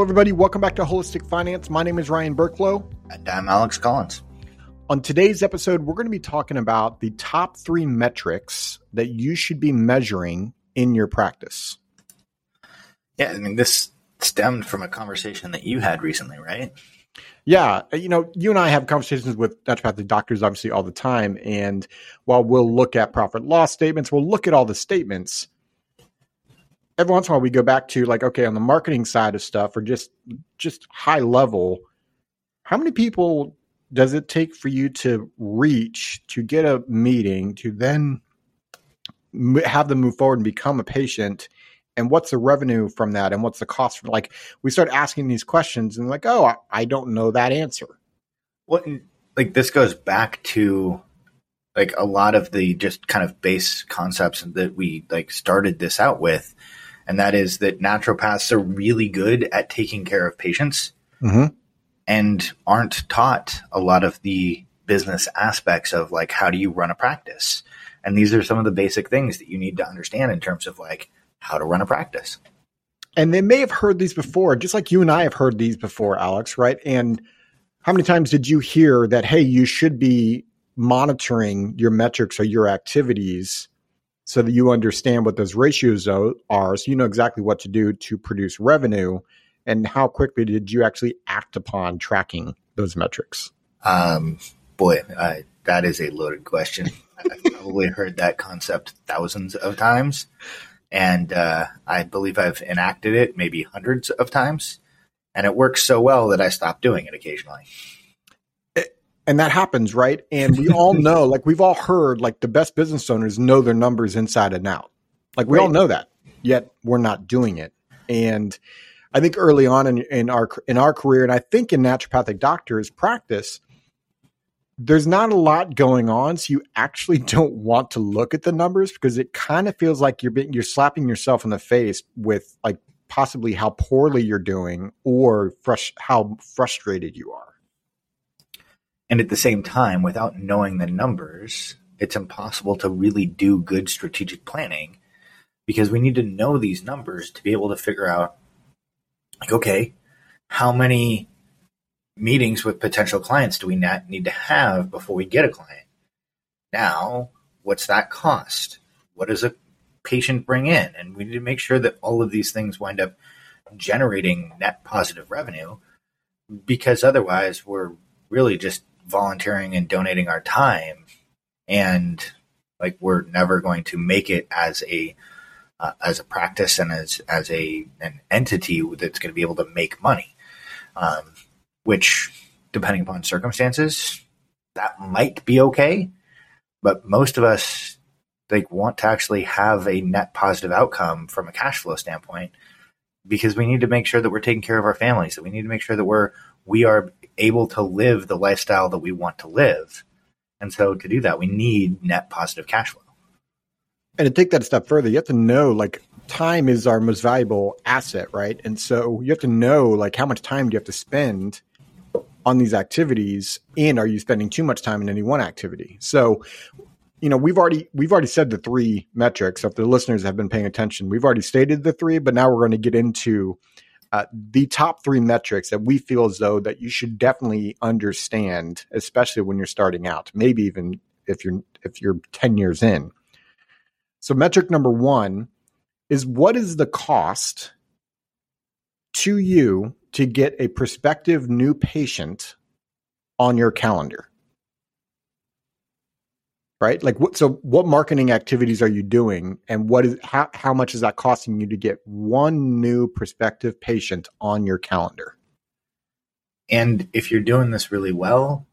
Hello, everybody. Welcome back to Holistic Finance. My name is Ryan Burklow. And I'm Alex Collins. On today's episode, we're going to be talking about the top three metrics that you should be measuring in your practice. Yeah, I mean, this stemmed from a conversation that you had recently, right? Yeah, you know, you and I have conversations with naturopathic doctors obviously all the time. And while we'll look at profit loss statements, we'll look at all the statements every once in a while we go back to like okay on the marketing side of stuff or just just high level how many people does it take for you to reach to get a meeting to then have them move forward and become a patient? And what's the revenue from that and what's the cost from like we start asking these questions and like oh i don't know that answer. What like this goes back to like a lot of the just kind of base concepts that we like started this out with and that is that naturopaths are really good at taking care of patients mm-hmm. and aren't taught a lot of the business aspects of like how do you run a practice? And these are some of the basic things that you need to understand in terms of like how to run a practice. And they may have heard these before just like you and i have heard these before alex right? And how many times did you hear that hey you should be monitoring your metrics or your activities so that you understand what those ratios are so you know exactly what to do to produce revenue and how quickly did you actually act upon tracking those metrics? Um, boy I, that is a loaded question. I've probably heard that concept thousands of times and uh, i believe i've enacted it maybe hundreds of times and it works so well that i stopped doing it occasionally and that happens, right? And we all know, like we've all heard, like the best business owners know their numbers inside and out. Like we right. all know that, yet we're not doing it. And I think early on in, in our in our career, and I think in naturopathic doctors practice, there's not a lot going on, so you actually don't want to look at the numbers because it kind of feels like you're being, you're slapping yourself in the face with like possibly how poorly you're doing or frus- how frustrated you are. And at the same time, without knowing the numbers, it's impossible to really do good strategic planning because we need to know these numbers to be able to figure out, like, okay, how many meetings with potential clients do we need to have before we get a client? Now, what's that cost? What does a patient bring in? And we need to make sure that all of these things wind up generating net positive revenue because otherwise we're really just volunteering and donating our time and like we're never going to make it as a uh, as a practice and as as a an entity that's going to be able to make money. Um, which depending upon circumstances that might be okay but most of us like want to actually have a net positive outcome from a cash flow standpoint because we need to make sure that we're taking care of our families that we need to make sure that we're we are able to live the lifestyle that we want to live. And so to do that, we need net positive cash flow. And to take that a step further, you have to know like time is our most valuable asset, right? And so you have to know like how much time do you have to spend on these activities and are you spending too much time in any one activity? So you know we've already we've already said the three metrics if the listeners have been paying attention we've already stated the three but now we're going to get into uh, the top three metrics that we feel as though that you should definitely understand, especially when you're starting out, maybe even if you're if you're 10 years in. So metric number one is what is the cost to you to get a prospective new patient on your calendar? Right? Like, what, so what marketing activities are you doing, and what is how how much is that costing you to get one new prospective patient on your calendar? And if you're doing this really well,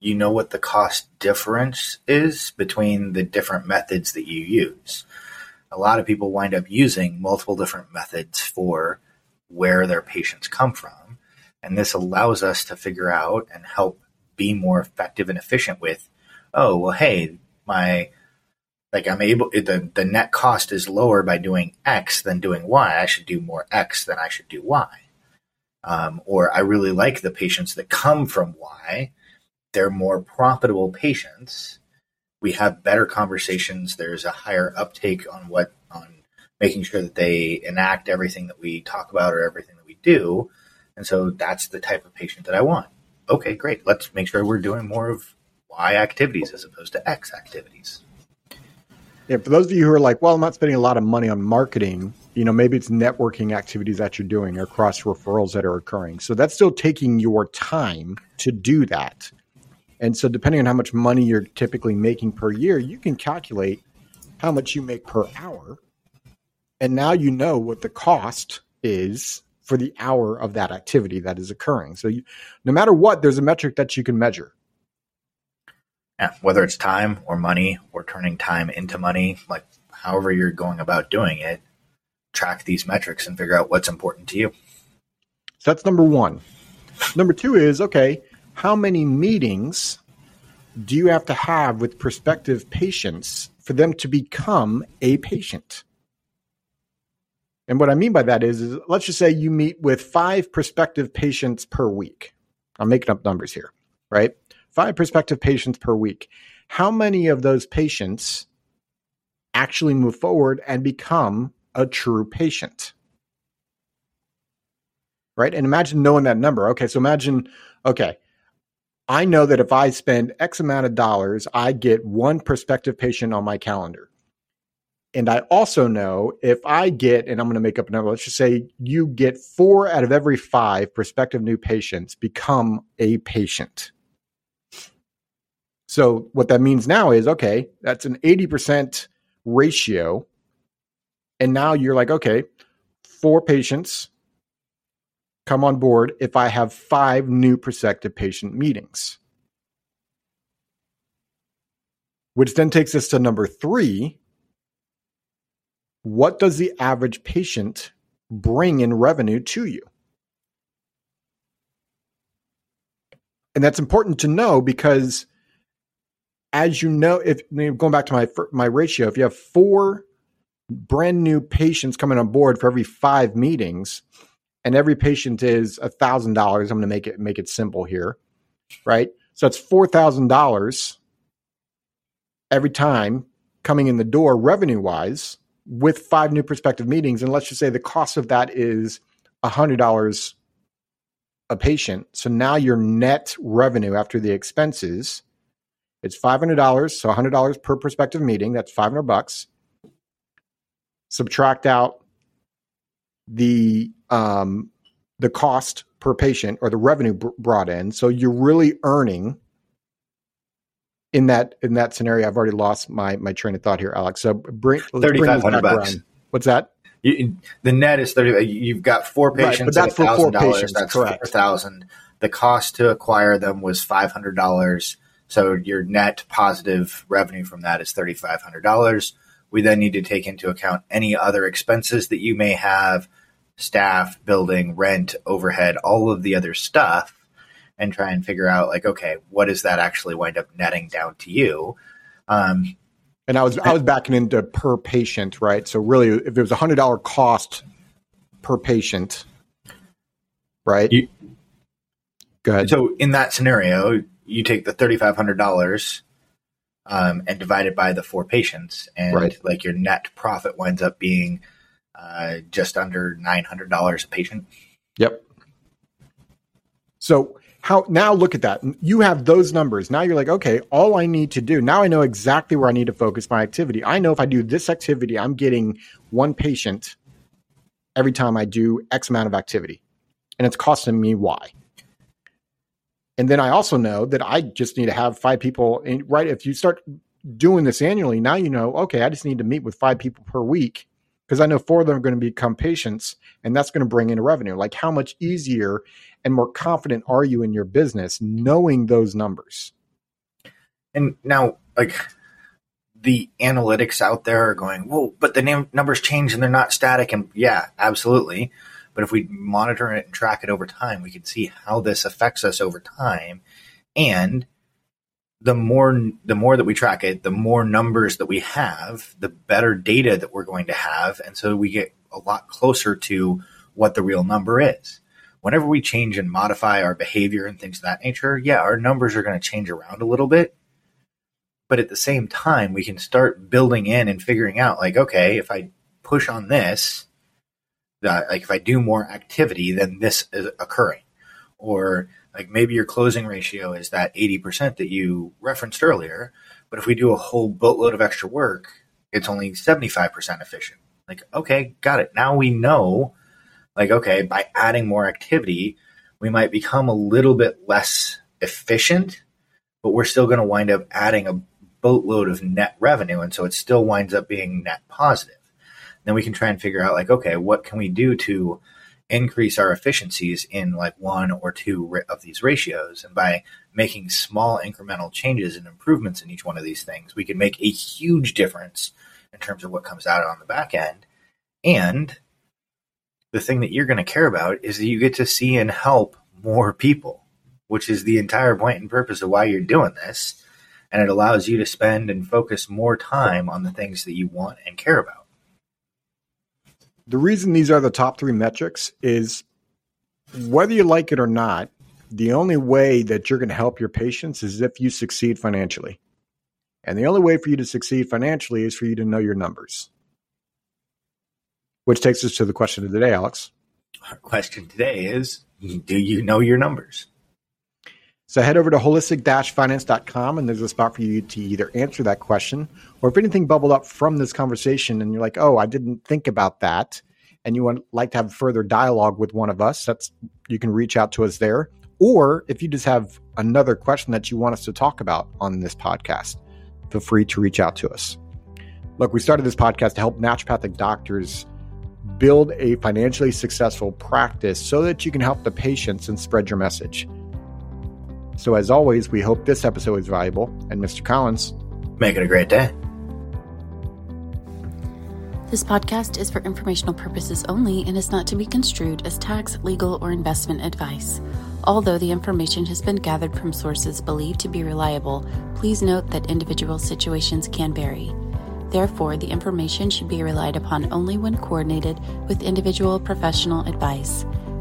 you know what the cost difference is between the different methods that you use. A lot of people wind up using multiple different methods for where their patients come from. And this allows us to figure out and help be more effective and efficient with oh well hey my like i'm able the the net cost is lower by doing x than doing y i should do more x than i should do y um, or i really like the patients that come from y they're more profitable patients we have better conversations there's a higher uptake on what on making sure that they enact everything that we talk about or everything that we we do. And so that's the type of patient that I want. Okay, great. Let's make sure we're doing more of Y activities as opposed to X activities. Yeah, for those of you who are like, well, I'm not spending a lot of money on marketing, you know, maybe it's networking activities that you're doing or cross referrals that are occurring. So that's still taking your time to do that. And so depending on how much money you're typically making per year, you can calculate how much you make per hour. And now you know what the cost is for the hour of that activity that is occurring. So you, no matter what, there's a metric that you can measure. Whether it's time or money or turning time into money, like however you're going about doing it, track these metrics and figure out what's important to you. So that's number one. Number two is okay, how many meetings do you have to have with prospective patients for them to become a patient? And what I mean by that is, is let's just say you meet with five prospective patients per week. I'm making up numbers here, right? Five prospective patients per week. How many of those patients actually move forward and become a true patient? Right? And imagine knowing that number. Okay, so imagine, okay, I know that if I spend X amount of dollars, I get one prospective patient on my calendar. And I also know if I get, and I'm going to make up a number, let's just say you get four out of every five prospective new patients become a patient. So what that means now is okay, that's an 80% ratio. And now you're like, okay, four patients come on board if I have five new prospective patient meetings. Which then takes us to number three, what does the average patient bring in revenue to you? And that's important to know because as you know, if going back to my my ratio, if you have four brand new patients coming on board for every five meetings, and every patient is a thousand dollars, I'm going to make it make it simple here, right? So that's four thousand dollars every time coming in the door, revenue wise, with five new prospective meetings, and let's just say the cost of that is $100 a patient. So now your net revenue after the expenses, it's $500, so $100 per prospective meeting, that's 500 bucks. Subtract out the um, the cost per patient or the revenue br- brought in. So you're really earning in that in that scenario, I've already lost my my train of thought here, Alex. So bring thirty five hundred bucks. Around. What's that? You, the net is thirty. You've got four patients, right, but that's for four patients. That's correct. four thousand. The cost to acquire them was five hundred dollars. So your net positive revenue from that is thirty five hundred dollars. We then need to take into account any other expenses that you may have, staff, building, rent, overhead, all of the other stuff and try and figure out like, okay, what does that actually wind up netting down to you? Um, and I was I was backing into per patient, right? So really, if it was a hundred dollar cost per patient, right? You, Go ahead. So in that scenario, you take the thirty five hundred dollars um, and divide it by the four patients, and right. like your net profit winds up being uh, just under nine hundred dollars a patient. Yep. So how now look at that. You have those numbers. Now you're like, okay, all I need to do, now I know exactly where I need to focus my activity. I know if I do this activity, I'm getting one patient every time I do X amount of activity. And it's costing me Y. And then I also know that I just need to have five people right. If you start doing this annually, now you know, okay, I just need to meet with five people per week because I know four of them are going to become patients and that's going to bring in revenue. Like how much easier and more confident are you in your business knowing those numbers? And now, like the analytics out there are going, whoa, but the name, numbers change and they're not static. And yeah, absolutely. But if we monitor it and track it over time, we can see how this affects us over time. And the more the more that we track it, the more numbers that we have, the better data that we're going to have, and so we get a lot closer to what the real number is. Whenever we change and modify our behavior and things of that nature, yeah, our numbers are going to change around a little bit. But at the same time, we can start building in and figuring out like, okay, if I push on this, that like if I do more activity, then this is occurring. Or like maybe your closing ratio is that 80% that you referenced earlier, but if we do a whole boatload of extra work, it's only 75% efficient. Like, okay, got it. Now we know, like, okay, by adding more activity, we might become a little bit less efficient, but we're still going to wind up adding a boatload of net revenue. And so it still winds up being net positive. Then we can try and figure out, like, okay, what can we do to increase our efficiencies in like one or two of these ratios. And by making small incremental changes and improvements in each one of these things, we can make a huge difference in terms of what comes out on the back end. And the thing that you're going to care about is that you get to see and help more people, which is the entire point and purpose of why you're doing this. And it allows you to spend and focus more time on the things that you want and care about the reason these are the top three metrics is whether you like it or not, the only way that you're going to help your patients is if you succeed financially. And the only way for you to succeed financially is for you to know your numbers. Which takes us to the question of the day, Alex. Our question today is Do you know your numbers? So head over to holistic-finance.com and there's a spot for you to either answer that question or if anything bubbled up from this conversation and you're like, oh, I didn't think about that, and you would like to have further dialogue with one of us, that's you can reach out to us there. Or if you just have another question that you want us to talk about on this podcast, feel free to reach out to us. Look, we started this podcast to help naturopathic doctors build a financially successful practice so that you can help the patients and spread your message. So, as always, we hope this episode is valuable. And Mr. Collins, make it a great day. This podcast is for informational purposes only and is not to be construed as tax, legal, or investment advice. Although the information has been gathered from sources believed to be reliable, please note that individual situations can vary. Therefore, the information should be relied upon only when coordinated with individual professional advice.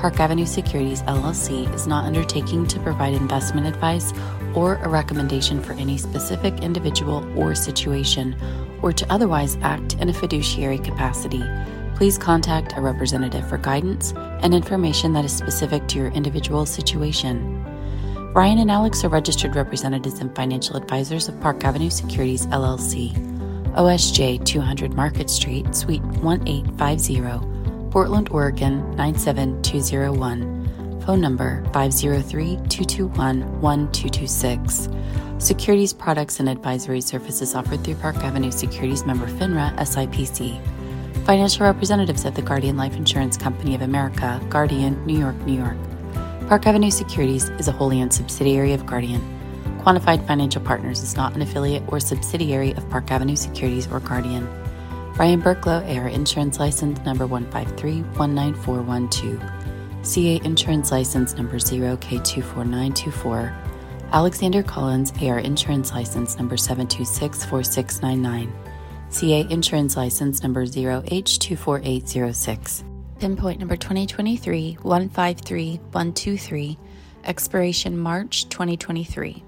Park Avenue Securities LLC is not undertaking to provide investment advice or a recommendation for any specific individual or situation, or to otherwise act in a fiduciary capacity. Please contact a representative for guidance and information that is specific to your individual situation. Ryan and Alex are registered representatives and financial advisors of Park Avenue Securities LLC, OSJ 200 Market Street, Suite 1850. Portland, Oregon 97201. Phone number 503 221 1226. Securities products and advisory services offered through Park Avenue Securities member FINRA SIPC. Financial representatives of the Guardian Life Insurance Company of America, Guardian, New York, New York. Park Avenue Securities is a wholly owned subsidiary of Guardian. Quantified Financial Partners is not an affiliate or subsidiary of Park Avenue Securities or Guardian. Ryan Burklow, AR Insurance License Number 153-19412. CA Insurance License Number 0K24924. Alexander Collins, AR Insurance License Number 7264699. CA Insurance License Number 0H24806. Pinpoint number 2023 153123. Expiration March 2023.